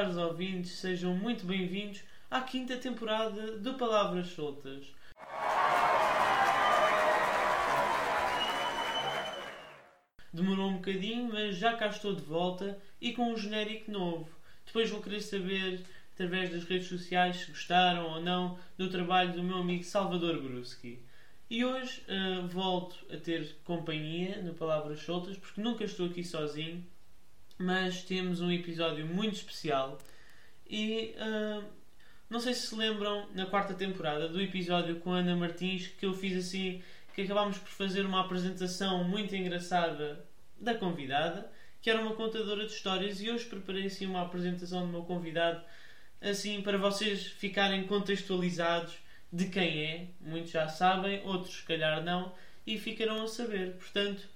caros ouvintes, sejam muito bem-vindos à quinta temporada do Palavras Soltas. Demorou um bocadinho, mas já cá estou de volta e com um genérico novo. Depois vou querer saber, através das redes sociais, se gostaram ou não do trabalho do meu amigo Salvador Bruschi. E hoje uh, volto a ter companhia no Palavras Soltas, porque nunca estou aqui sozinho, mas temos um episódio muito especial. E uh, não sei se se lembram, na quarta temporada, do episódio com a Ana Martins, que eu fiz assim, que acabámos por fazer uma apresentação muito engraçada da convidada, que era uma contadora de histórias, e hoje preparei assim uma apresentação do meu convidado, assim, para vocês ficarem contextualizados de quem é, muitos já sabem, outros se calhar não, e ficarão a saber. Portanto,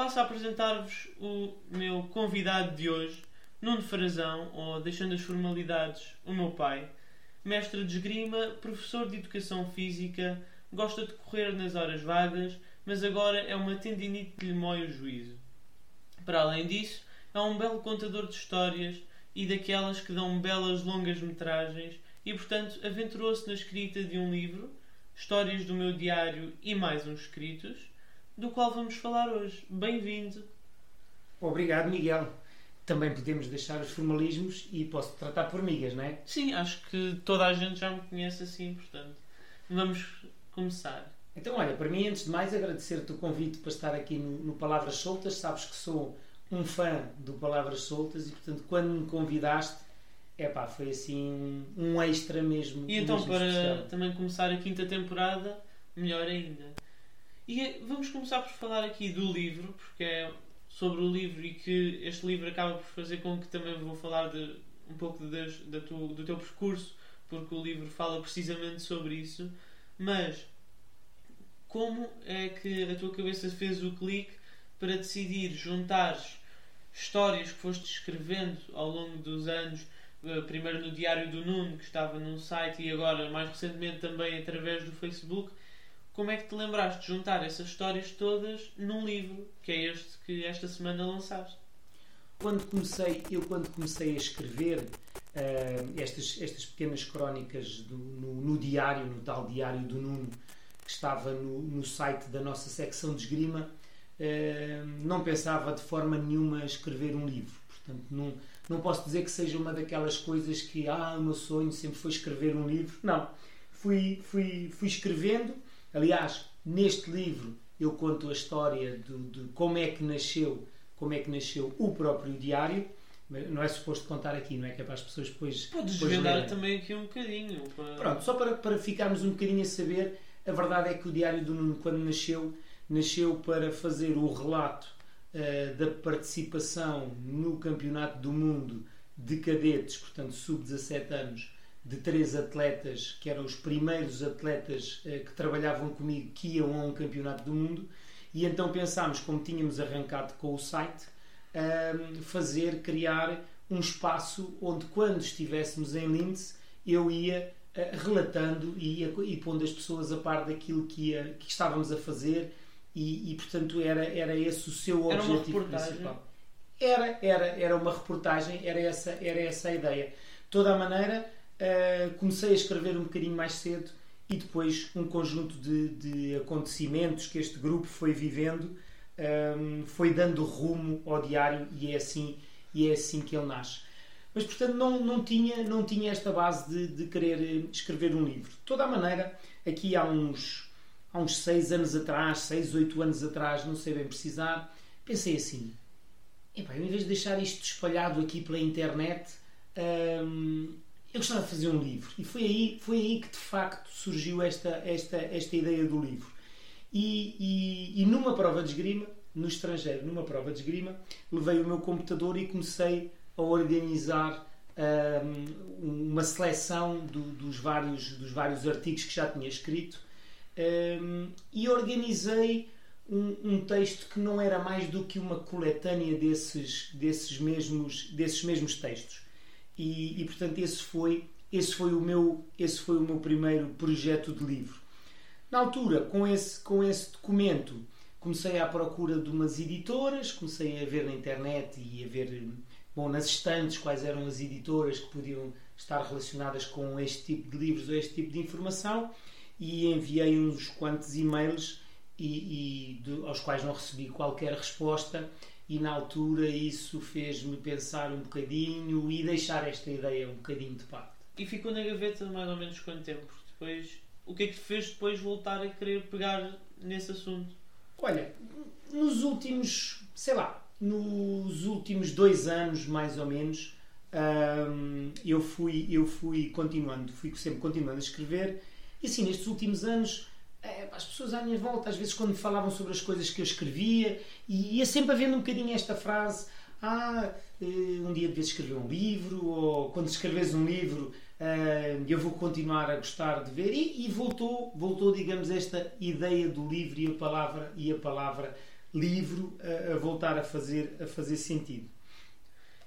passo a apresentar-vos o meu convidado de hoje, Nuno Frazão, ou deixando as formalidades, o meu pai, mestre de esgrima, professor de educação física, gosta de correr nas horas vagas, mas agora é uma tendinite que lhe mói o juízo. Para além disso, é um belo contador de histórias e daquelas que dão belas longas metragens e, portanto, aventurou-se na escrita de um livro, Histórias do meu diário e mais uns escritos, do qual vamos falar hoje. Bem-vindo! Obrigado, Miguel. Também podemos deixar os formalismos e posso tratar por migas, não é? Sim, acho que toda a gente já me conhece assim, portanto, vamos começar. Então, olha, para mim, antes de mais, agradecer-te o convite para estar aqui no, no Palavras Soltas. Sabes que sou um fã do Palavras Soltas e, portanto, quando me convidaste, é pá, foi assim um extra mesmo. E então, mesmo para especial. também começar a quinta temporada, melhor ainda. E vamos começar por falar aqui do livro, porque é sobre o livro e que este livro acaba por fazer com que também vou falar de, um pouco das, da tu, do teu percurso, porque o livro fala precisamente sobre isso. Mas como é que a tua cabeça fez o clique para decidir juntar histórias que foste escrevendo ao longo dos anos, eh, primeiro no Diário do Nuno, que estava num site, e agora, mais recentemente, também através do Facebook. Como é que te lembraste de juntar essas histórias todas num livro, que é este que esta semana lançaste? Quando comecei, eu quando comecei a escrever eh, estas, estas pequenas crónicas do- no, no diário, no tal diário do Nuno, que estava no, no site da nossa secção de esgrima, eh, não pensava de forma nenhuma escrever um livro. Portanto, não, não posso dizer que seja uma daquelas coisas que, ah, o meu sonho sempre foi escrever um livro. Não. Fui, fui, fui escrevendo. Aliás, neste livro eu conto a história do- de como é que nasceu, como é que nasceu o próprio diário. Não é suposto contar aqui, não é que é para as pessoas depois. Podes desvendar também aqui um bocadinho. Para... Pronto, só para, para ficarmos um bocadinho a saber, a verdade é que o Diário do Nuno, quando nasceu, nasceu para fazer o relato eh, da participação no Campeonato do Mundo de cadetes, portanto sub-17 anos, de três atletas que eram os primeiros atletas eh, que trabalhavam comigo que iam a um Campeonato do Mundo. E então pensámos, como tínhamos arrancado com o site, fazer, criar um espaço onde, quando estivéssemos em Linz, eu ia eh, relatando e, ia, e pondo as pessoas a par daquilo que, ia, que estávamos a fazer e, e, portanto era, era esse o seu objetivo principal. Era, era, era uma reportagem, era essa, era essa a ideia. De toda a maneira, eh, comecei a escrever um bocadinho mais cedo e depois um conjunto de, de acontecimentos que este grupo foi vivendo ehm, foi dando rumo ao diário e é assim, e é assim que ele nasce. Mas, portanto, não, não, tinha, não tinha esta base de, de querer eh, escrever um livro. De toda a maneira, aqui há uns, há uns seis anos atrás, seis, oito anos atrás, não sei bem precisar, pensei assim: em vez de deixar isto espalhado aqui pela internet, hum, eu gostava de fazer um livro. E foi aí, foi aí que de facto surgiu esta, esta, esta ideia do livro. E, e, e numa prova de esgrima, no estrangeiro, numa prova de esgrima, levei o meu computador e comecei a organizar hum, uma seleção do- dos, vários, dos vários artigos que já tinha escrito hum, e organizei um, um texto que não era mais do que uma coletânea desses, desses, mesmos, desses mesmos textos. E, e, portanto esse foi, esse, foi o meu, esse foi o meu primeiro projeto de livro. Na altura, com esse, com esse documento, comecei à procura de umas editoras, comecei a ver na internet e a ver bom, nas estantes, quais eram as editoras que podiam estar relacionadas com este tipo de livros ou este tipo de informação e enviei uns quantos e-mails e, e de, aos quais não recebi qualquer resposta e na altura isso fez-me pensar um bocadinho e deixar esta ideia um bocadinho de parte. E ficou na gaveta mais ou menos quanto tempo? Depois, o que é que te fez depois voltar a querer pegar nesse assunto? Olha, nos últimos, sei lá, nos últimos dois anos mais ou menos, hum, eu fui eu fui continuando, fui sempre continuando a escrever e assim nestes últimos anos as pessoas à minha volta, às vezes, quando me falavam sobre as coisas que eu escrevia, e ia sempre havendo um bocadinho esta frase: Ah, eh, um dia deves escrever um livro, ou quando escreves um livro, eh, eu vou continuar a gostar de ver. E, e voltou, voltou, digamos, esta ideia do livro e a palavra, e a palavra livro a, a voltar a fazer, a fazer sentido.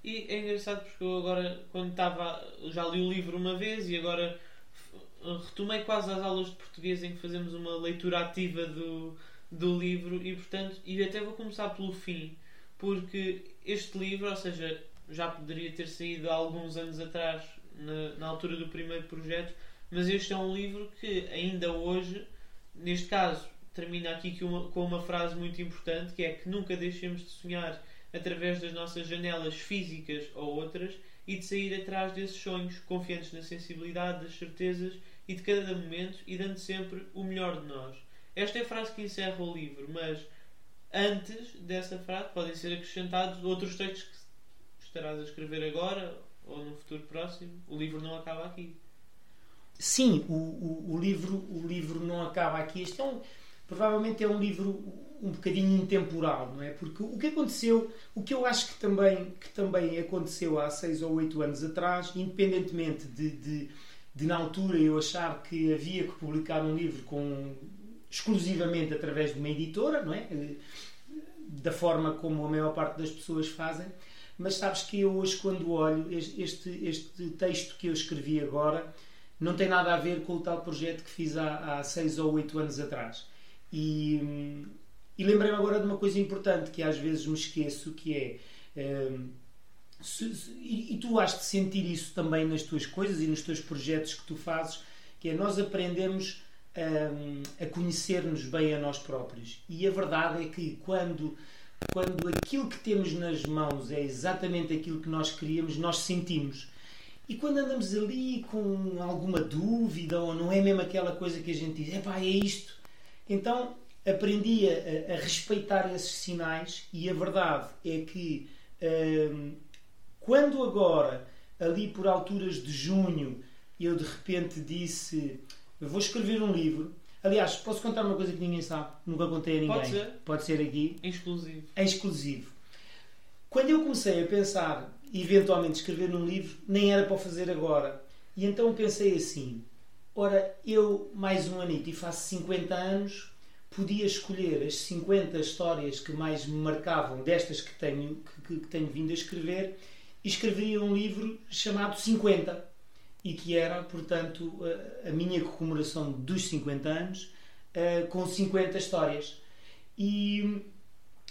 E é engraçado porque eu agora, quando estava, já li o livro uma vez e agora retomei quase as aulas de português em que fazemos uma leitura ativa do, do livro e portanto e até vou começar pelo fim porque este livro, ou seja, já poderia ter saído há alguns anos atrás na, na altura do primeiro projeto, mas este é um livro que ainda hoje, neste caso, termina aqui uma, com uma frase muito importante que é que nunca deixemos de sonhar através das nossas janelas físicas ou outras e de sair atrás desses sonhos, confiantes na sensibilidade, das certezas e de cada momento e dando sempre o melhor de nós. Esta é a frase que encerra o livro, mas antes dessa frase podem ser acrescentados outros textos que estarás a escrever agora ou no futuro próximo. O livro não acaba aqui. Sim, o, o, o livro, o livro não acaba aqui. Este é um, provavelmente é um livro um bocadinho intemporal, não é? Porque o que aconteceu, o que eu acho que também, que também aconteceu há seis ou oito anos atrás, independentemente de, de de na altura eu achar que havia que publicar um livro com exclusivamente através de uma editora, não é? Da forma como a maior parte das pessoas fazem. Mas sabes que eu hoje, quando olho este, este texto que eu escrevi agora, não tem nada a ver com o tal projeto que fiz há, há seis ou oito anos atrás. E, e lembrei-me agora de uma coisa importante que às vezes me esqueço, que é. Um, se, se, e, e, tu has de sentir isso também nas tuas coisas e nos teus projetos que tu fazes, que é nós aprendemos um, a conhecer-nos bem a nós próprios. E a verdade é que quando, quando aquilo que temos nas mãos é exatamente aquilo que nós queríamos, nós sentimos. E quando andamos ali com alguma dúvida ou não é mesmo aquela coisa que a gente diz, é pá, é isto. Então aprendi a, a, respeitar esses sinais e a verdade é que um, quando agora, ali por alturas de junho, eu de repente disse: vou escrever um livro. Aliás, posso contar uma coisa que ninguém sabe, nunca contei a ninguém. Pode ser. Pode ser aqui. Em exclusivo. Em exclusivo. Quando eu comecei a pensar eventualmente escrever num livro, nem era para fazer agora. E então pensei assim: ora, eu mais um anito e faço 50 anos, podia escolher as 50 histórias que mais me marcavam destas que tenho, que, que tenho vindo a escrever e escrevi um livro chamado 50 e que era, portanto, a minha comemoração dos 50 anos eh, com 50 histórias. E,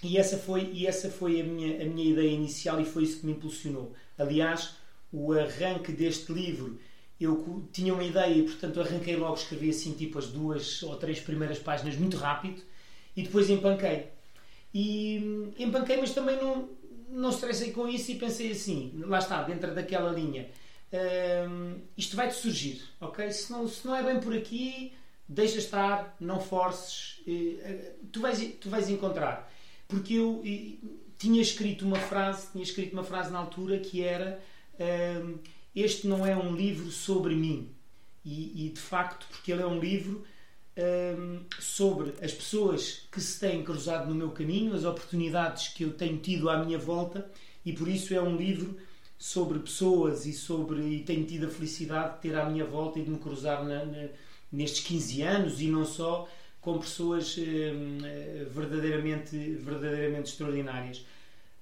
e, essa foi, e essa foi a minha, a minha ideia inicial e foi isso que me impulsionou. Aliás, o arranque deste livro, eu tinha uma ideia e, portanto, arranquei logo, escrevi assim, tipo, as duas ou três primeiras páginas muito rápido e depois empanquei. E empanquei, mas também não, não estressei com isso e pensei assim, lá está, dentro daquela linha. Um, isto vai-te surgir, ok? Se não, se não é bem por aqui, deixa estar, não forces, uh, tu, vais, tu vais encontrar. Porque eu uh, tinha escrito uma frase, tinha escrito uma frase na altura que era um, este não é um livro sobre mim. E, e, de facto, porque ele é um livro um, sobre as pessoas que se têm cruzado no meu caminho, as oportunidades que eu tenho tido à minha volta, e por isso é um livro sobre pessoas e sobre e tenho tido a felicidade de ter à minha volta e de me cruzar na, na, nestes 15 anos e não só com pessoas um, verdadeiramente, verdadeiramente extraordinárias.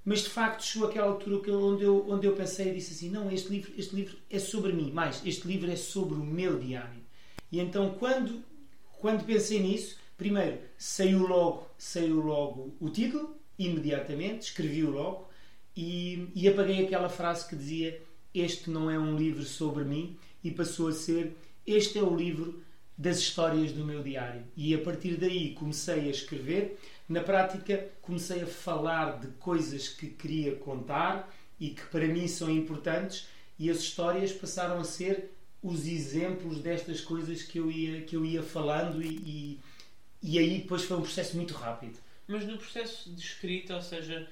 Mas de facto chegou aquela altura onde eu, onde eu pensei e disse assim: não, este livro, este livro é sobre mim, mais, este livro é sobre o meu diário. E então, quando quando pensei nisso, primeiro saiu logo, saiu logo o título, imediatamente, escrevi-o logo, e, e apaguei aquela frase que dizia este não é um livro sobre mim e passou a ser este é o livro das histórias do meu diário. E a partir daí comecei a escrever. Na prática, comecei a falar de coisas que queria contar e que para mim são importantes, e as histórias passaram a ser os exemplos destas coisas que eu ia, que eu ia falando, e, e, e aí depois foi um processo muito rápido. Mas no processo de escrita, ou seja,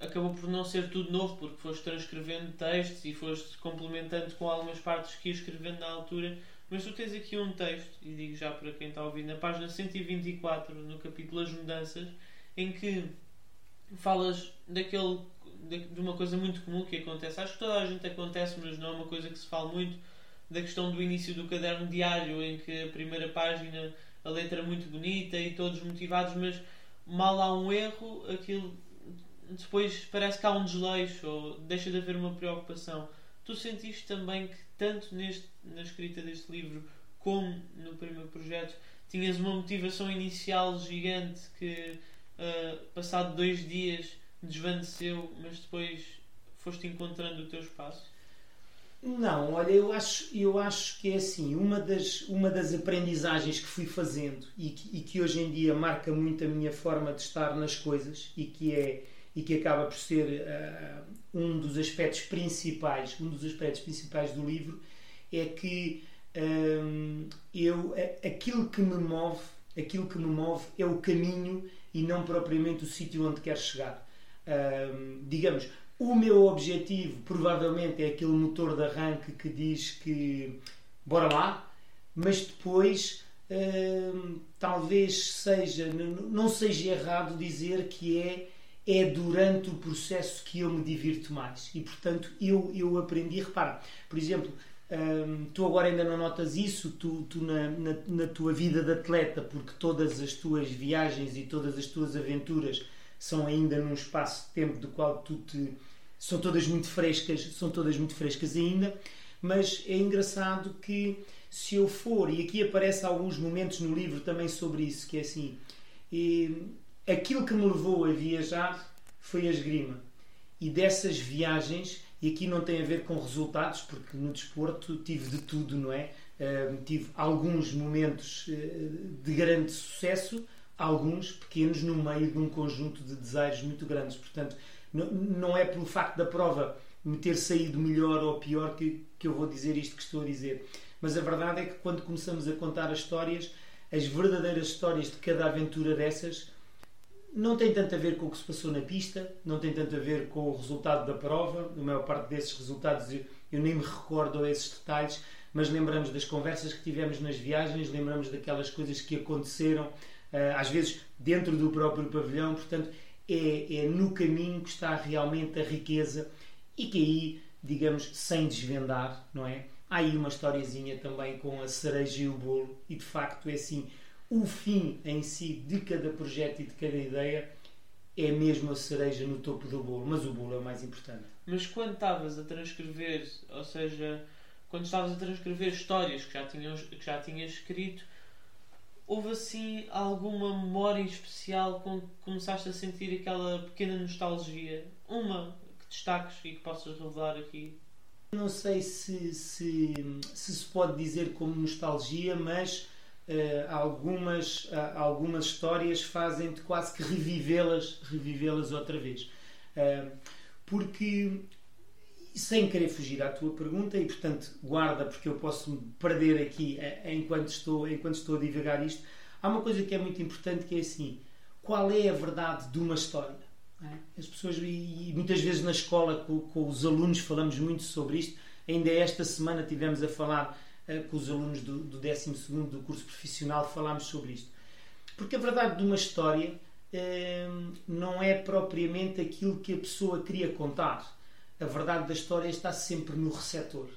acabou por não ser tudo novo, porque foste transcrevendo textos e foste complementando com algumas partes que ia escrevendo na altura. Mas tu tens aqui um texto, e digo já para quem está a ouvir, na página 124, no capítulo As Mudanças, em que falas daquele, de uma coisa muito comum que acontece. Acho que toda a gente acontece, mas não é uma coisa que se fala muito, da questão do início do caderno diário, em que a primeira página, a letra é muito bonita e todos motivados, mas mal há um erro, aquilo depois parece que há um desleixo ou deixa de haver uma preocupação. Tu sentiste também que, tanto neste, na escrita deste livro como no primeiro projeto, tinhas uma motivação inicial gigante que, uh, passado dois dias, desvaneceu, mas depois foste encontrando o teu espaço? Não, olha, eu acho, eu acho que é assim, uma das, uma das aprendizagens que fui fazendo e que, e que hoje em dia marca muito a minha forma de estar nas coisas e que é e que acaba por ser uh, um dos aspectos principais, um dos aspectos principais do livro é que um, eu aquilo que me move, aquilo que me move é o caminho e não propriamente o sítio onde quero chegar. Um, digamos, o meu objetivo provavelmente é aquele motor de arranque que diz que bora lá, mas depois um, talvez seja, não seja errado dizer que é é durante o processo que eu me divirto mais. E, portanto, eu, eu aprendi. Repara, por exemplo, hum, tu agora ainda não notas isso, tu, tu na, na, na, tua vida de atleta, porque todas as tuas viagens e todas as tuas aventuras são ainda num espaço de tempo do qual tu te. São todas muito frescas, são todas muito frescas ainda, mas é engraçado que se eu for, e aqui aparecem alguns momentos no livro também sobre isso, que é assim. E, aquilo que me levou a viajar foi a esgrima. E dessas viagens, e aqui não tem a ver com resultados, porque no desporto tive de tudo, não é? Uh, tive alguns momentos uh, de grande sucesso, alguns pequenos no meio de um conjunto de desejos muito grandes. Portanto, não é pelo facto da prova me ter saído melhor ou pior que, que eu vou dizer isto que estou a dizer. Mas a verdade é que quando começamos a contar as histórias, as verdadeiras histórias de cada aventura dessas não tem tanto a ver com o que se passou na pista, não tem tanto a ver com o resultado da prova. A maior parte desses resultados eu, eu nem me recordo a esses detalhes, mas lembramos das conversas que tivemos nas viagens, lembramos daquelas coisas que aconteceram, eh, às vezes dentro do próprio pavilhão. Portanto, é, é no caminho que está realmente a riqueza e que aí, digamos, sem desvendar, não é? Há aí uma historiazinha também com a cereja e o bolo, e de facto é assim o fim em si de cada projeto e de cada ideia é mesmo a cereja no topo do bolo, mas o bolo é o mais importante. Mas quando estavas a transcrever, ou seja, quando estavas a transcrever histórias que já tinhas, que já tinhas escrito, houve assim alguma memória especial com que começaste a sentir aquela pequena nostalgia? Uma que destaques e que possas revelar aqui? Não sei se se, se, se pode dizer como nostalgia, mas Uh, algumas, uh, algumas histórias fazem-te quase que revivê-las revivê-las outra vez. Uh, porque, sem querer fugir à tua pergunta, e portanto guarda, porque eu posso me perder aqui enquanto, estou, enquanto estou a divagar isto, há uma coisa que é muito importante que é assim: qual é a verdade de uma história? É? As pessoas, e, muitas vezes na escola com, com os alunos falamos muito sobre isto, ainda esta semana tivemos a falar eh, com os alunos do, do 12 do curso profissional falámos sobre isto. Porque a verdade de uma história eh, não é propriamente aquilo que a pessoa queria contar. A verdade da história está sempre no receptor,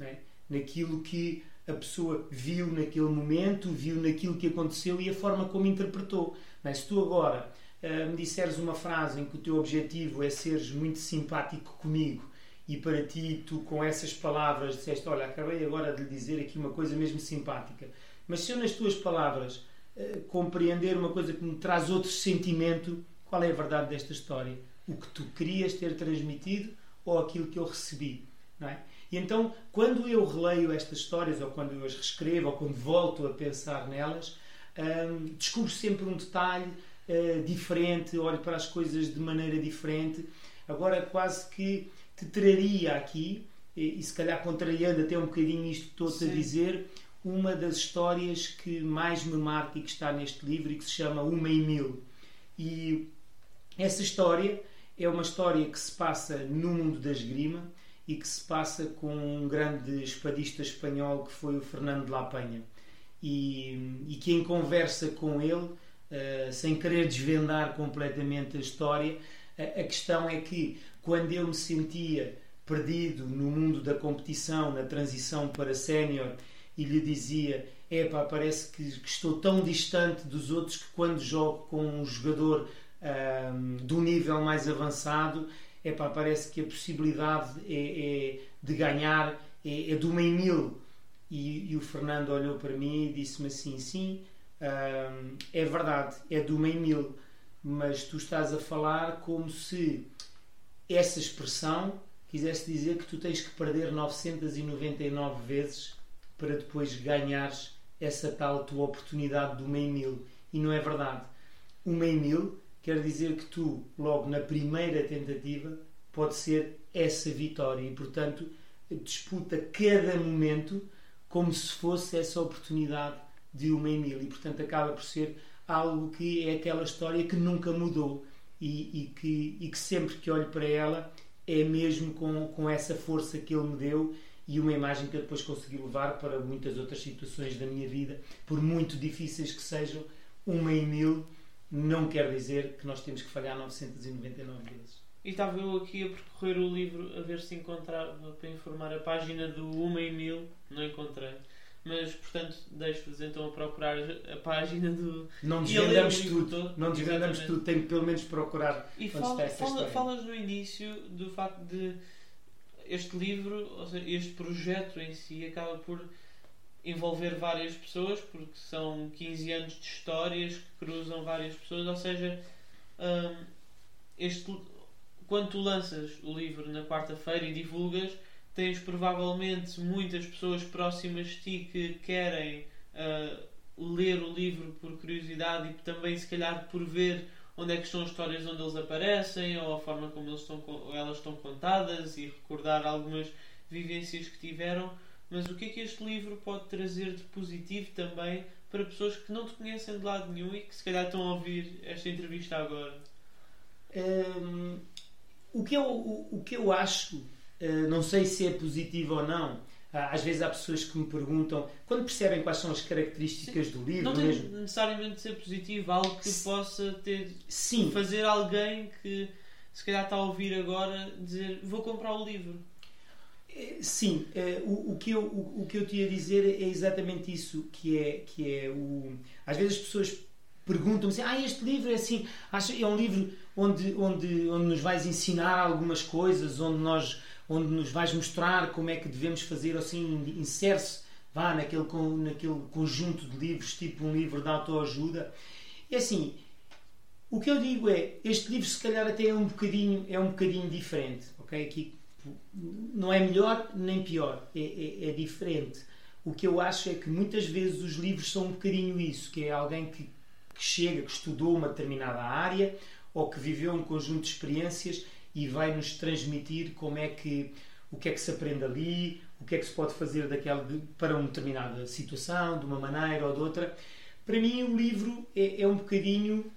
é? naquilo que a pessoa viu naquele momento, viu naquilo que aconteceu e a forma como interpretou. É? Se tu agora uh, me disseres uma frase em que o teu objetivo é seres muito simpático comigo e para ti, tu com essas palavras disseste: Olha, acabei agora de lhe dizer aqui uma coisa mesmo simpática, mas se eu nas tuas palavras uh, compreender uma coisa que me traz outro sentimento, qual é a verdade desta história? o que tu querias ter transmitido ou aquilo que eu recebi. Não é? E então, quando eu releio estas histórias, ou quando eu as reescrevo, ou quando volto a pensar nelas, hum, descubro sempre um detalhe uh, diferente, olho para as coisas de maneira diferente. Agora, quase que te traria aqui, e, e se calhar contrariando até um bocadinho isto que estou-te a dizer, uma das histórias que mais me marca e que está neste livro e que se chama Uma e Mil. E essa história é uma história que se passa no mundo da esgrima e que se passa com um grande espadista espanhol que foi o Fernando de La Penha. E, e que em conversa com ele, uh, sem querer desvendar completamente a história, a, a questão é que quando eu me sentia perdido no mundo da competição, na transição para sénior, e lhe dizia: Epá, parece que, que, estou tão distante dos outros que quando jogo com um jogador um, do nível mais avançado, epá, parece que a possibilidade é, é de ganhar é, é de uma em mil. E, e, o Fernando olhou para mim e disse-me assim: Sim, um, é verdade, é de uma em mil, mas tu estás a falar como se essa expressão quisesse dizer que tu tens que perder 999 vezes para depois ganhares essa tal tua oportunidade do meio mil. E não é verdade. O meio mil quer dizer que tu, logo na primeira tentativa, pode ser essa vitória. E, portanto, disputa cada momento como se fosse essa oportunidade de uma em mil e, portanto, acaba por ser algo que é aquela história que nunca mudou. E, e, que, e que sempre que olho para ela é mesmo com, com essa força que ele me deu e uma imagem que eu depois consegui levar para muitas outras situações da minha vida, por muito difíceis que sejam, uma em mil não quer dizer que nós temos que falhar 999 vezes. E estava eu aqui a percorrer o livro a ver se encontrava para informar a página do Uma em Mil, não encontrei. Mas, portanto, deixo-vos então a procurar a página do. Não desvendamos tudo. Todo. Não desvendamos tudo, tem que pelo menos procurar. E fala, fala, falas no início do facto de este livro, ou seja, este projeto em si, acaba por envolver várias pessoas, porque são 15 anos de histórias que cruzam várias pessoas, ou seja, um, este, quando tu lanças o livro na quarta-feira e divulgas, tens provavelmente muitas pessoas próximas de ti que querem uh, ler o livro por curiosidade e também se calhar por ver onde é que estão as histórias onde eles aparecem ou a forma como estão, elas estão contadas e recordar algumas vivências que tiveram. Mas o que é que este livro pode trazer de positivo também para pessoas que não te conhecem de lado nenhum e que se calhar estão a ouvir esta entrevista agora? Um, o, que eu, o, o que eu acho, uh, não sei se é positivo ou não, às vezes há pessoas que me perguntam quando percebem quais são as características Sim. do livro. Não tem mesmo. necessariamente ser positivo, algo que possa ter Sim. fazer alguém que se calhar está a ouvir agora dizer vou comprar o livro. Sim, é, o, o, que eu, o, o, que eu te ia dizer é exatamente isso, que é, que é o. Às vezes as pessoas perguntam-me assim, ah, este livro é assim, acho, é um livro onde, onde, onde nos vais ensinar algumas coisas, onde nós onde nos vais mostrar como é que devemos fazer assim, insere-se vá naquele, naquele conjunto de livros, tipo um livro de autoajuda. É assim, o que eu digo é, este livro se calhar até é um bocadinho, é um bocadinho diferente, ok? Aqui não é melhor nem pior, é, é, é diferente. O que eu acho é que muitas vezes os livros são um bocadinho isso, que é alguém que, que chega, que estudou uma determinada área ou que viveu um conjunto de experiências e vai nos transmitir como é que o que é que se aprende ali, o que é que se pode fazer daquela, para uma determinada situação, de uma maneira ou de outra. Para mim, o livro é, é um bocadinho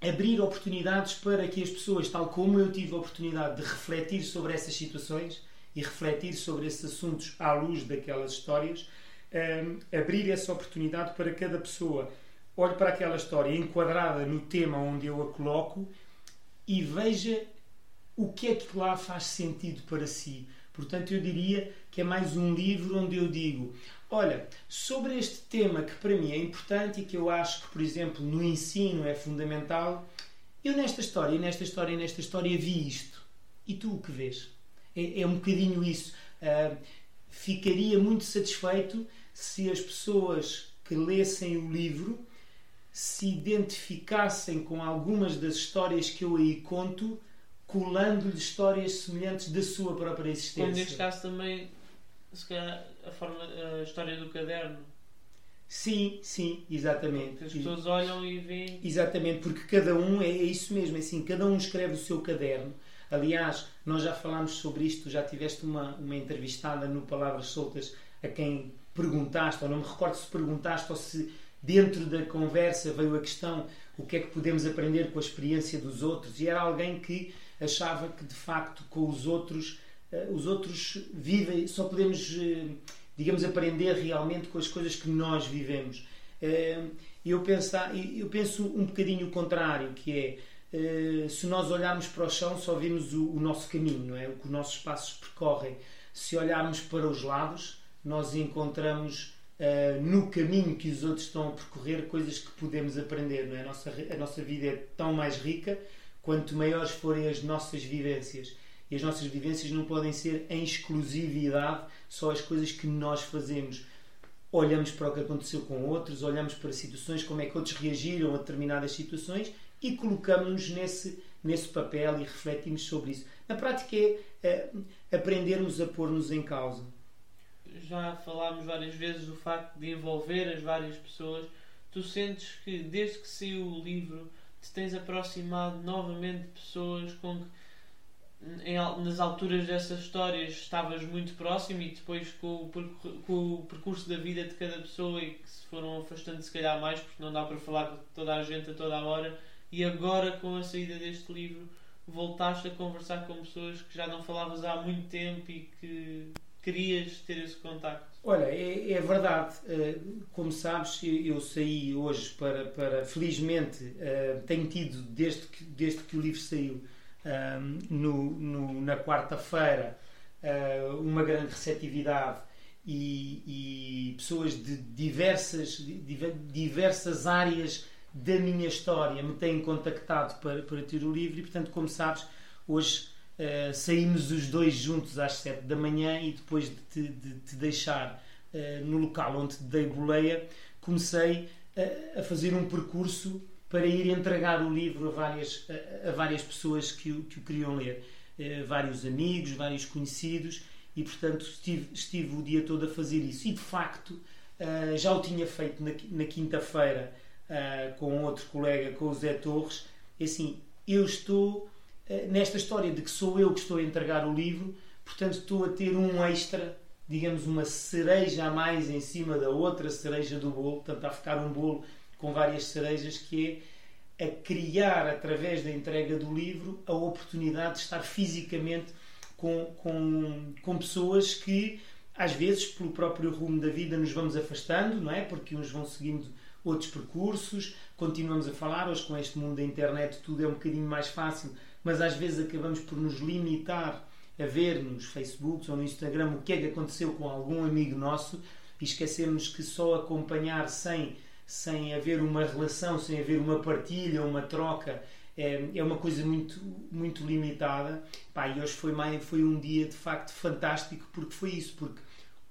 abrir oportunidades para que as pessoas, tal como eu tive a oportunidade de refletir sobre essas situações e refletir sobre esses assuntos à luz daquelas histórias, um, abrir essa oportunidade para cada pessoa olhe para aquela história enquadrada no tema onde eu a coloco e veja o que é que lá faz sentido para si. Portanto, eu diria que é mais um livro onde eu digo: olha, sobre este tema que para mim é importante e que eu acho que, por exemplo, no ensino é fundamental, eu nesta história, nesta história, nesta história vi isto. E tu o que vês? É, é um bocadinho isso. Uh, ficaria muito satisfeito se as pessoas que lessem o livro se identificassem com algumas das histórias que eu aí conto colando-lhe histórias semelhantes da sua própria existência. Neste caso também, se calhar, a, forma, a história do caderno. Sim, sim, exatamente. Porque as pessoas olham e veem. Exatamente, porque cada um é, é isso mesmo, é assim, cada um escreve o seu caderno. Aliás, nós já falámos sobre isto, já tiveste uma, uma entrevistada no Palavras Soltas a quem perguntaste, ou não me recordo se perguntaste ou se dentro da conversa veio a questão o que é que podemos aprender com a experiência dos outros, e era alguém que achava que de facto com os outros, os outros vivem, só podemos, uh, digamos, aprender realmente com as coisas que nós vivemos. Uh, eu, penso, eu penso um bocadinho o contrário, que é se nós olharmos para o chão só vimos o, o nosso caminho, não é? o que os nossos passos percorrem. Se olharmos para os lados, nós encontramos no caminho que os outros estão a percorrer coisas que podemos aprender. Não é? a, nossa, a nossa vida é tão mais rica quanto maiores forem as nossas vivências. E as nossas vivências não podem ser em exclusividade só as coisas que nós fazemos. Olhamos para o que aconteceu com outros, olhamos para situações, como é que outros reagiram a determinadas situações e colocamos-nos nesse, nesse papel e refletimos sobre isso. Na prática é uh, aprendermos a pôr-nos em causa já falámos várias vezes do facto de envolver as várias pessoas. Tu sentes que desde que saiu o livro te tens aproximado novamente de pessoas com que em, nas alturas dessas histórias estavas muito próximo e depois com o, com o percurso da vida de cada pessoa e que se foram afastando se calhar mais porque não dá para falar com toda a gente a toda a hora e agora com a saída deste livro voltaste a conversar com pessoas que já não falavas há muito tempo e que querias ter esse contacto? Olha, é, é verdade. Eh, como sabes, eu saí hoje para. para felizmente, eh, tenho tido, desde que, desde que o livro saiu, eh, no, no, na quarta-feira, uma grande receptividade e, e, pessoas de diversas, diversas áreas da minha história me têm contactado para, para ter o livro e, portanto, como sabes, hoje Uh, saímos os dois juntos às 7 da manhã e depois de te, de te deixar uh, no local onde te dei boleia, comecei uh, a fazer um percurso para ir entregar o livro a várias, a, a várias pessoas que o, que o queriam ler. vários amigos, vários conhecidos e, portanto, estive, estive o dia todo a fazer isso. E, de facto, já o tinha feito na, na quinta-feira com outro colega, com o Zé Torres. E, assim, eu estou nesta história de que sou eu que estou a entregar o livro, portanto estou a ter um extra, digamos uma cereja a mais em cima da outra cereja do bolo, portanto a ficar um bolo com várias cerejas que é a criar através da entrega do livro a oportunidade de estar fisicamente com, com, com pessoas que às vezes pelo próprio rumo da vida nos vamos afastando, não é? Porque uns vão seguindo outros percursos, continuamos a falar, hoje com este mundo da internet tudo é um bocadinho mais fácil mas às vezes acabamos por nos limitar a ver nos Facebooks ou no Instagram o que é que aconteceu com algum amigo nosso e esquecemos que só acompanhar sem, sem haver uma relação, sem haver uma partilha, uma troca, é, é uma coisa muito, muito limitada. Pá, e hoje foi, foi um dia de facto fantástico porque foi isso, porque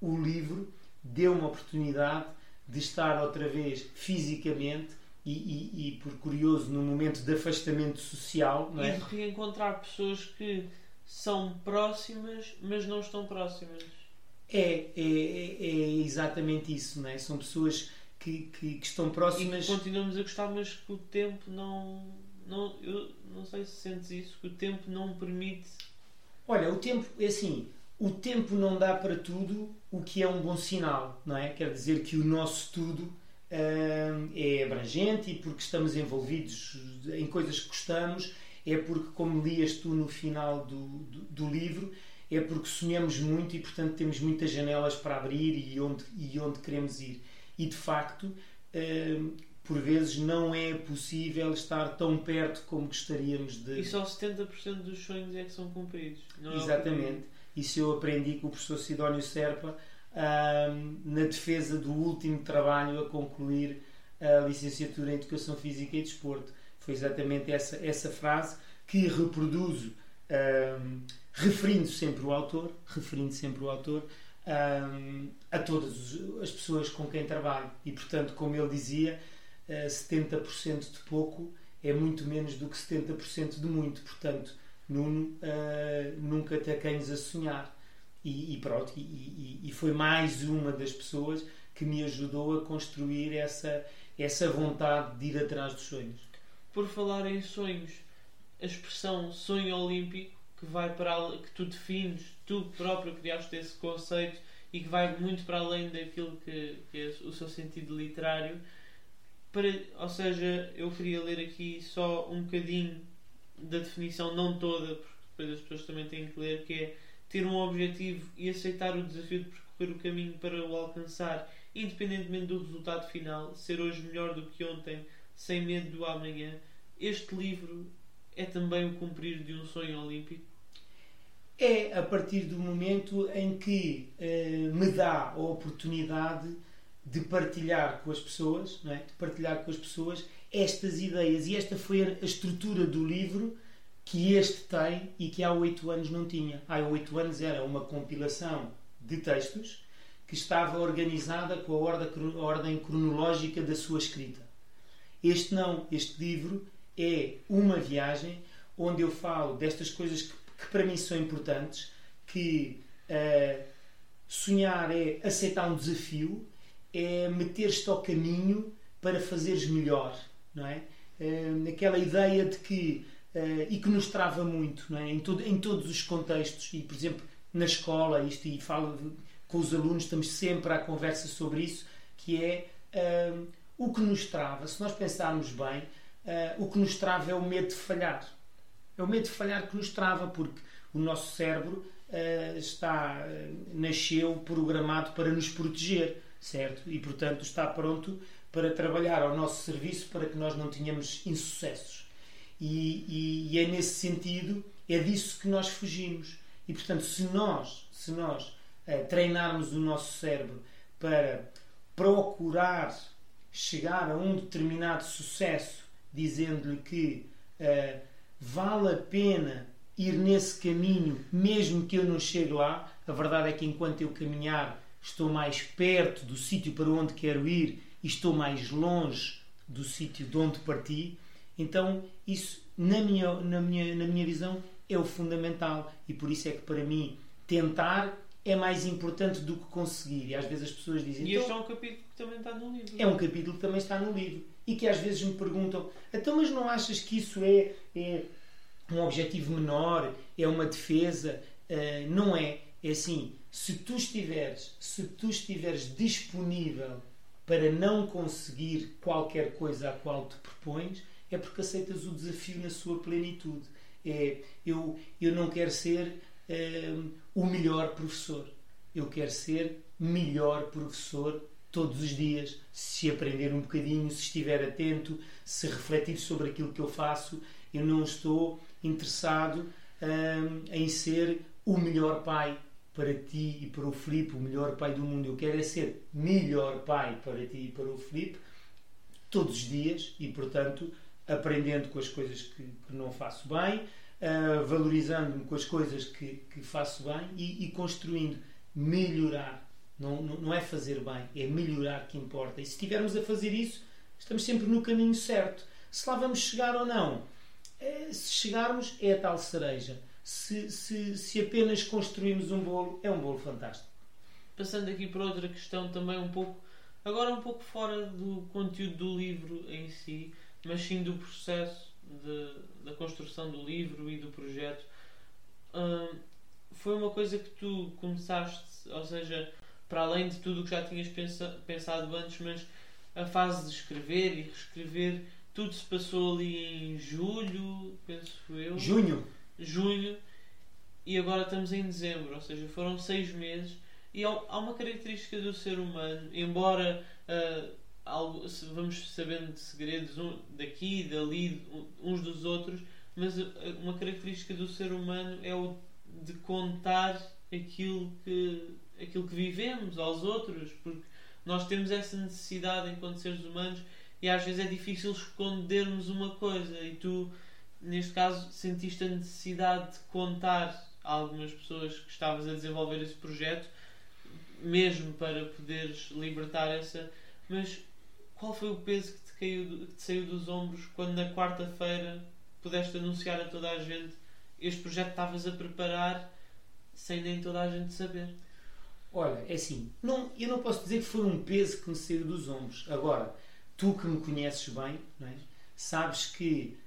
o livro deu uma oportunidade de estar outra vez fisicamente e, e, e, por curioso, num momento de afastamento social. Não é? E de reencontrar pessoas que são próximas, mas não estão próximas. É, é, é, é exatamente isso, não é? São pessoas que, que, que estão próximas. E continuamos a gostar, mas que o tempo não. não eu não sei se sentes isso, que o tempo não permite. Olha, o tempo, é assim, o tempo não dá para tudo, o que é um bom sinal, não é? Quer dizer que o nosso tudo é abrangente e porque estamos envolvidos em coisas que gostamos, é porque, como lias tu no final do, do, do livro, é porque sonhamos muito e, portanto, temos muitas janelas para abrir e onde, e onde queremos ir. E, de facto, por vezes não é possível estar tão perto como gostaríamos de. E só 70% dos sonhos é que são cumpridos. Não é Exatamente. É Isso eu aprendi com o professor Sidónio Serpa um, na defesa do último trabalho a concluir a licenciatura em Educação Física e Desporto. Foi exatamente essa, essa frase que reproduzo, um, referindo sempre o autor, referindo sempre o autor, um, a todas as pessoas com quem trabalho. E, portanto, como ele dizia, uh, 70% de pouco é muito menos do que 70% de muito. Portanto, Nuno, uh, nunca te acanhes a sonhar. E, e pronto, e, e, e, foi mais uma das pessoas que me ajudou a construir essa, essa vontade de ir atrás dos sonhos. Por falar em sonhos, a expressão sonho olímpico que vai para que tu defines, tu próprio criaste esse conceito e que vai muito para além daquilo que, que é o seu sentido literário. Para, ou seja, eu queria ler aqui só um bocadinho da definição, não toda, porque depois as pessoas também têm que ler, que é ter um objetivo e aceitar o desafio de percorrer o caminho para o alcançar, independentemente do resultado final, ser hoje melhor do que ontem, sem medo do amanhã. Este livro é também o cumprir de um sonho olímpico? É a partir do momento em que eh, me dá a oportunidade de partilhar com as pessoas, é? de partilhar com as pessoas estas ideias. E esta foi a estrutura do livro que este tem e que há oito anos não tinha. Há oito anos era uma compilação de textos que estava organizada com a ordem cronológica da sua escrita. Este não, este livro é uma viagem onde eu falo destas coisas que, que para mim são importantes, que uh, sonhar é aceitar um desafio, é meter-te ao caminho para fazeres melhor, não é? Uh, aquela ideia de que uh, e que nos trava muito, não é? Em, todo, em todos os contextos e por exemplo na escola isto e falo com os alunos estamos sempre à conversa sobre isso que é o que nos trava. Se nós pensarmos bem, o que nos trava é o medo de falhar. É o medo de falhar que nos trava porque o nosso cérebro está nasceu programado para nos proteger certo? E portanto está pronto para trabalhar ao nosso serviço para que nós não tenhamos insucessos. E, e, e, é nesse sentido, é disso que nós fugimos. E portanto, se nós, se nós uh, treinarmos o nosso cérebro para procurar chegar a um determinado sucesso, dizendo-lhe que uh, vale a pena ir nesse caminho, mesmo que eu não chegue lá, a verdade é que enquanto eu caminhar estou mais perto do sítio para onde quero ir e estou mais longe do sítio de onde parti. Então, isso, na minha, na, minha, na minha visão, é o fundamental. E por isso é que, para mim, tentar é mais importante do que conseguir. E às vezes as pessoas dizem. E este então, é um capítulo que também está no livro. É um capítulo que também está no livro. E que às vezes me perguntam: então, mas não achas que isso é, é um objetivo menor? É uma defesa? Uh, não é. É assim, se tu estiveres, se tu estiveres disponível para não conseguir qualquer coisa a qual te propões, é porque aceitas o desafio na sua plenitude. É, eu, eu não quero ser um, o melhor professor. Eu quero ser melhor professor todos os dias, se aprender um bocadinho, se estiver atento, se refletir sobre aquilo que eu faço. Eu não estou interessado um, em ser o melhor pai, para ti e para o Filipe, o melhor pai do mundo. Eu quero é ser melhor pai para ti e para o Filipe todos os dias e, portanto, aprendendo com as coisas que, que não faço bem, uh, valorizando-me com as coisas que, que faço bem e, e construindo, melhorar. Não, não, não, é fazer bem, é melhorar que importa. E se estivermos a fazer isso, estamos sempre no caminho certo. Se lá vamos chegar ou não, é, se chegarmos, é a tal cereja se, se, se apenas construímos um bolo, é um bolo fantástico. Passando aqui para outra questão também um pouco, agora um pouco fora do conteúdo do livro em si, mas sim do processo de, da construção do livro e do projeto. Hum, foi uma coisa que tu começaste, ou seja, para além de tudo o que já tinhas pensa, pensado antes, mas a fase de escrever e reescrever, tudo se passou ali em julho, penso eu. Junho junho e agora estamos em dezembro, ou seja, foram seis meses. E há uma característica do ser humano, embora uh, algo, vamos sabendo de segredos um, daqui, dali, uns dos outros, mas uma característica do ser humano é o de contar aquilo que, aquilo que vivemos aos outros, porque nós temos essa necessidade enquanto seres humanos e às vezes é difícil escondermos uma coisa e tu neste caso, sentiste a necessidade de contar a algumas pessoas que estavas a desenvolver esse projeto, mesmo para poderes libertar essa. Mas qual foi o peso que te, caiu, que te saiu dos ombros quando na quarta-feira pudeste anunciar a toda a gente este projeto estavas a preparar sem nem toda a gente saber? Olha, é assim, não, eu não posso dizer que foi um peso que me saiu dos ombros. Agora, tu que me conheces bem, é? sabes que,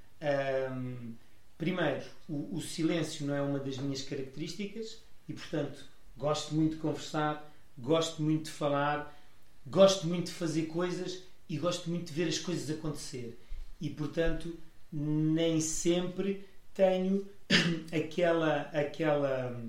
hum, primeiro, o, o, silêncio não é uma das minhas características e, portanto, gosto muito de conversar, gosto muito de falar, gosto muito de fazer coisas e gosto muito de ver as coisas acontecer. E, portanto, nem sempre tenho aquela. aquela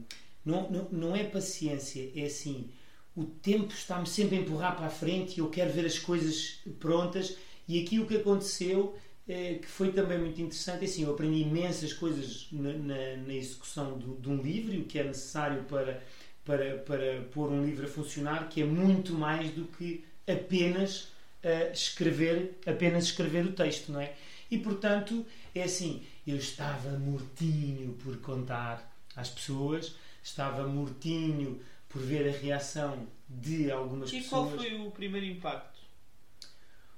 não, não, não é paciência, é assim. O tempo está-me sempre a empurrar para a frente e eu quero ver as coisas prontas. E aqui o que aconteceu, é, que foi também muito interessante, é assim, eu aprendi imensas coisas na, na, na execução de, de um livro, o que é necessário para, para, para pôr um livro a funcionar, que é muito mais do que apenas uh, escrever, apenas escrever o texto, não é? E portanto, é assim, eu estava mortinho por contar às pessoas, estava mortinho por ver a reação de algumas e pessoas. E qual foi o primeiro impacto?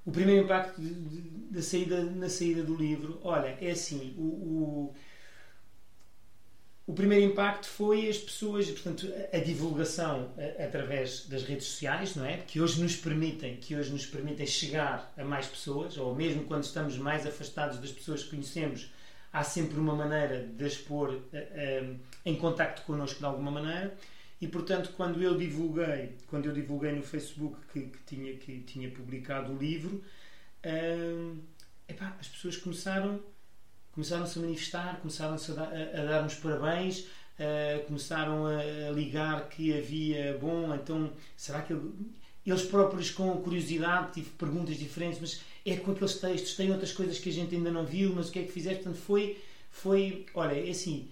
O primeiro impacto de, de, da saída, na saída do livro, olha, é assim, o, o, o primeiro impacto foi as pessoas, portanto, a, a divulgação a, através das redes sociais, não é? Que hoje nos permitem, que hoje nos permitem chegar a mais pessoas, ou mesmo quando estamos mais afastados das pessoas que conhecemos, há sempre uma maneira de as pôr uh, uh, em contacto connosco de alguma maneira. E portanto quando eu divulguei quando eu divulguei no Facebook que, que tinha que tinha publicado o livro uh, epá, as pessoas começaram começaram-se a manifestar começaram-se a, dar, a, a dar-nos parabéns uh, começaram a, ligar que havia bom então será que eu, eles próprios com curiosidade tive perguntas diferentes mas é com aqueles textos, tem outras coisas que a gente ainda não viu, mas o que é que fizeste? Portanto, foi, foi olha, é assim,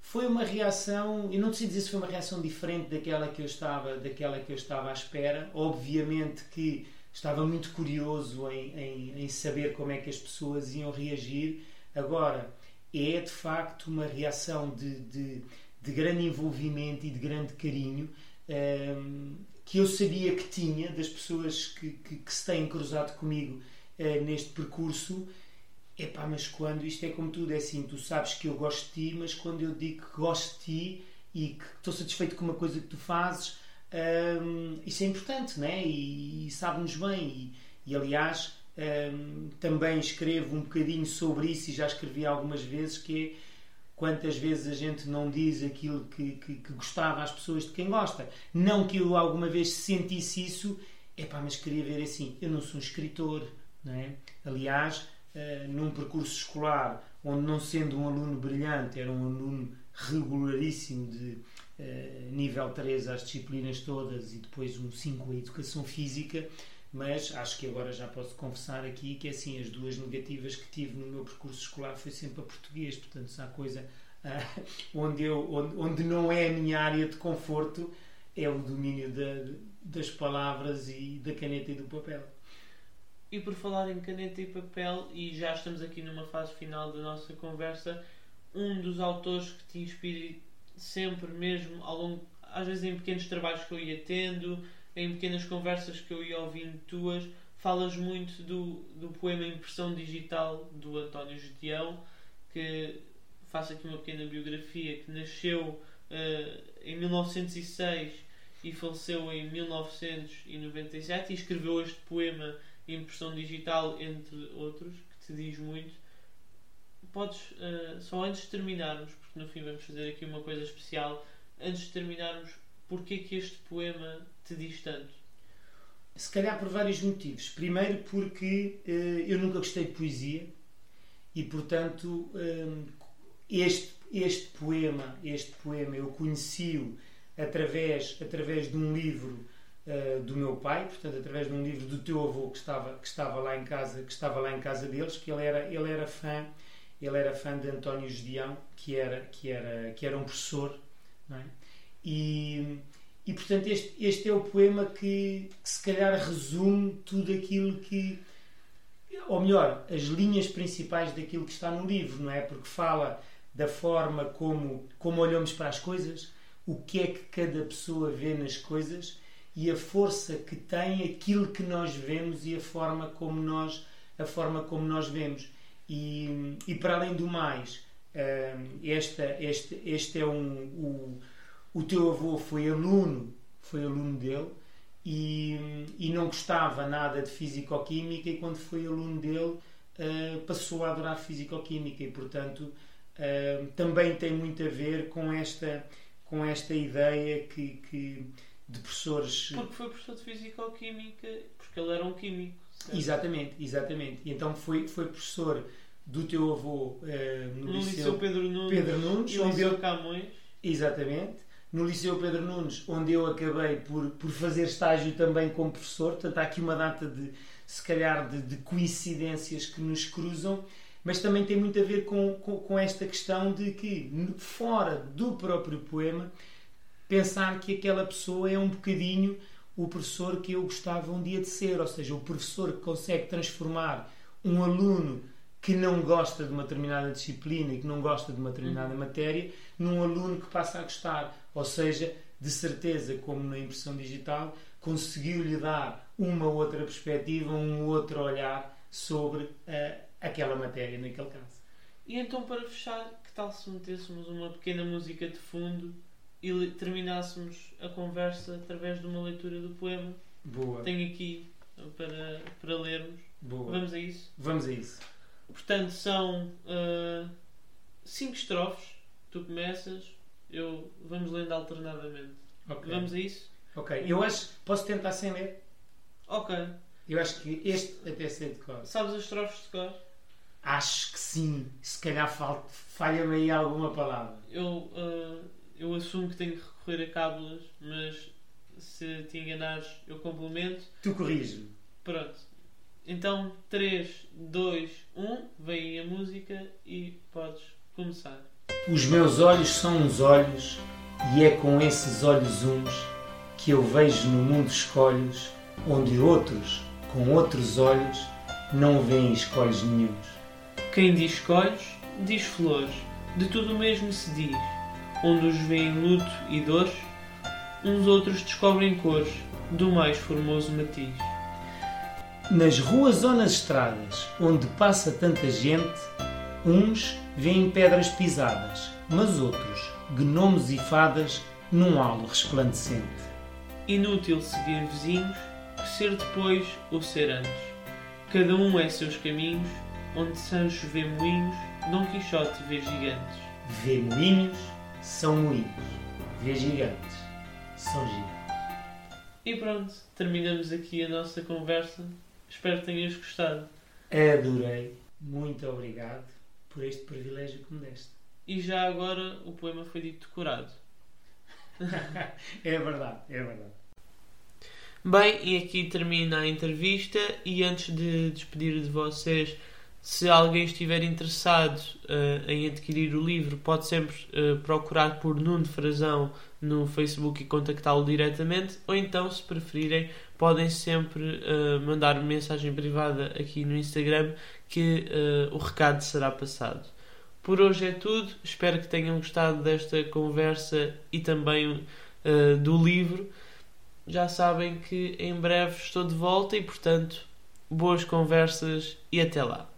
foi uma reação, eu não sei dizer se foi uma reação diferente daquela que eu estava, daquela que eu estava à espera. Obviamente que estava muito curioso em, em, em saber como é que as pessoas iam reagir. Agora, é de facto uma reação de, de, de grande envolvimento e de grande carinho. Um, que eu sabia que tinha das pessoas que, que, que se têm cruzado comigo uh, neste percurso. Epá, mas quando isto é como tudo, é assim, tu sabes que eu gosto de ti, mas quando eu digo que gosto de ti e que estou satisfeito com uma coisa que tu fazes, um, isso é importante, né? E, e sabe-nos bem. E, e aliás, um, também escrevo um bocadinho sobre isso e já escrevi algumas vezes que é quantas vezes a gente não diz aquilo que, que, que, gostava às pessoas de quem gosta. Não que eu alguma vez sentisse isso, é pá, mas queria ver assim. Eu não sou um escritor, não é? Aliás, uh, num percurso escolar onde, não sendo um aluno brilhante, era um aluno regularíssimo de uh, nível 3 às disciplinas todas e depois um 5 a educação física mas acho que agora já posso confessar aqui que assim as duas negativas que tive no meu percurso escolar foi sempre a português, portanto se há coisa uh, onde, eu, onde, onde não é a minha área de conforto é o domínio das palavras e da caneta e do papel. E por falar em caneta e papel, e já estamos aqui numa fase final da nossa conversa, um dos autores que te inspira sempre mesmo ao longo, às vezes em pequenos trabalhos que eu ia tendo, em pequenas conversas que eu ia ouvindo tuas, falas muito do, do poema Impressão Digital do António Judião, que faço aqui uma pequena biografia, que nasceu uh, em 1906 e faleceu em 1997 e escreveu este poema Impressão Digital, entre outros, que te diz muito. Podes, uh, só antes de terminarmos, porque no fim vamos fazer aqui uma coisa especial, antes de terminarmos, porque que este poema te diz tanto? Se calhar por vários motivos. Primeiro porque uh, eu nunca gostei de poesia e portanto um, este, este poema, este poema eu conheci-o através, através de um livro uh, do meu pai, portanto através de um livro do teu avô que estava, que estava lá em casa, que estava lá em casa deles, que ele era, ele era fã, ele era fã de António Gedeão, que era, que era, que era um professor, é? E, e portanto, este, este é o poema que, que, se calhar resume tudo aquilo que. Ou melhor, as linhas principais daquilo que está no livro, não é? Porque fala da forma como, como olhamos para as coisas, o que é que cada pessoa vê nas coisas e a força que tem aquilo que nós vemos e a forma como nós, a forma como nós vemos. E, e para além do mais, esta, este, este é um. O, o teu avô foi aluno, foi aluno dele e, e não gostava nada de físico-química e quando foi aluno dele uh, passou a adorar físico-química e portanto uh, também tem muito a ver com esta, com esta ideia que, que de professores. Porque foi professor de físico-química, porque ele era um químico. Certo? Exatamente, exatamente. E então foi, foi professor do teu avô uh, no, no Liceu, Liceu Pedro Nunes, Pedro Nunes e no Liceu Camões. Exatamente no Liceu Pedro Nunes, onde eu acabei por, por fazer estágio também como professor. Portanto, há aqui uma data de, se calhar, de, de coincidências que nos cruzam, mas também tem muito a ver com, com, com, esta questão de que, fora do próprio poema, pensar que aquela pessoa é um bocadinho o professor que eu gostava um dia de ser, ou seja, o professor que consegue transformar um aluno que não gosta de uma determinada disciplina e que não gosta de uma determinada uhum. matéria num aluno que passa a gostar. Ou seja, de certeza, como na impressão digital, conseguiu-lhe dar uma outra perspectiva, um outro olhar sobre uh, aquela matéria, naquele caso. E então, para fechar, que tal se metêssemos uma pequena música de fundo e terminássemos a conversa através de uma leitura do poema? Boa. Tenho aqui para, para lermos. Boa. Vamos a isso? Vamos a isso. Portanto, são uh, cinco estrofes. Tu começas, eu vamos lendo alternadamente. Okay. Vamos a isso? Ok. Eu acho. Posso tentar sem ler? Ok. Eu acho que este até sei de cor. Sabes as estrofes de cor? Acho que sim. Se calhar falha-me aí alguma palavra. Eu, uh, eu assumo que tenho que recorrer a cábulas, mas se te enganares, eu complemento. Tu corriges-me. Pronto. Então, 3, 2, 1, vem a música e podes começar. Os meus olhos são uns olhos, e é com esses olhos uns que eu vejo no mundo escolhos, onde outros, com outros olhos, não veem escolhos nenhums. Quem diz escolhos, diz flores, de tudo o mesmo se diz, onde os veem luto e dores, uns outros descobrem cores do mais formoso matiz. Nas ruas ou nas estradas, onde passa tanta gente, uns veem pedras pisadas, mas outros, gnomos e fadas, num halo resplandecente. Inútil seguir vizinhos, que ser depois ou ser antes. Cada um é seus caminhos, onde Sancho vê moinhos, Dom Quixote vê gigantes. Vê moinhos, são moinhos. Vê gigantes, são gigantes. E pronto, terminamos aqui a nossa conversa Espero que tenhas gostado. Adorei. Muito obrigado por este privilégio que me deste. E já agora o poema foi dito decorado. é verdade, é verdade. Bem, e aqui termina a entrevista. E antes de despedir de vocês, se alguém estiver interessado uh, em adquirir o livro, pode sempre uh, procurar por Nuno Frazão no Facebook e contactá-lo diretamente, ou então, se preferirem, podem sempre uh, mandar mensagem privada aqui no Instagram que uh, o recado será passado. Por hoje é tudo. Espero que tenham gostado desta conversa e também uh, do livro. Já sabem que em breve estou de volta e, portanto, boas conversas e até lá.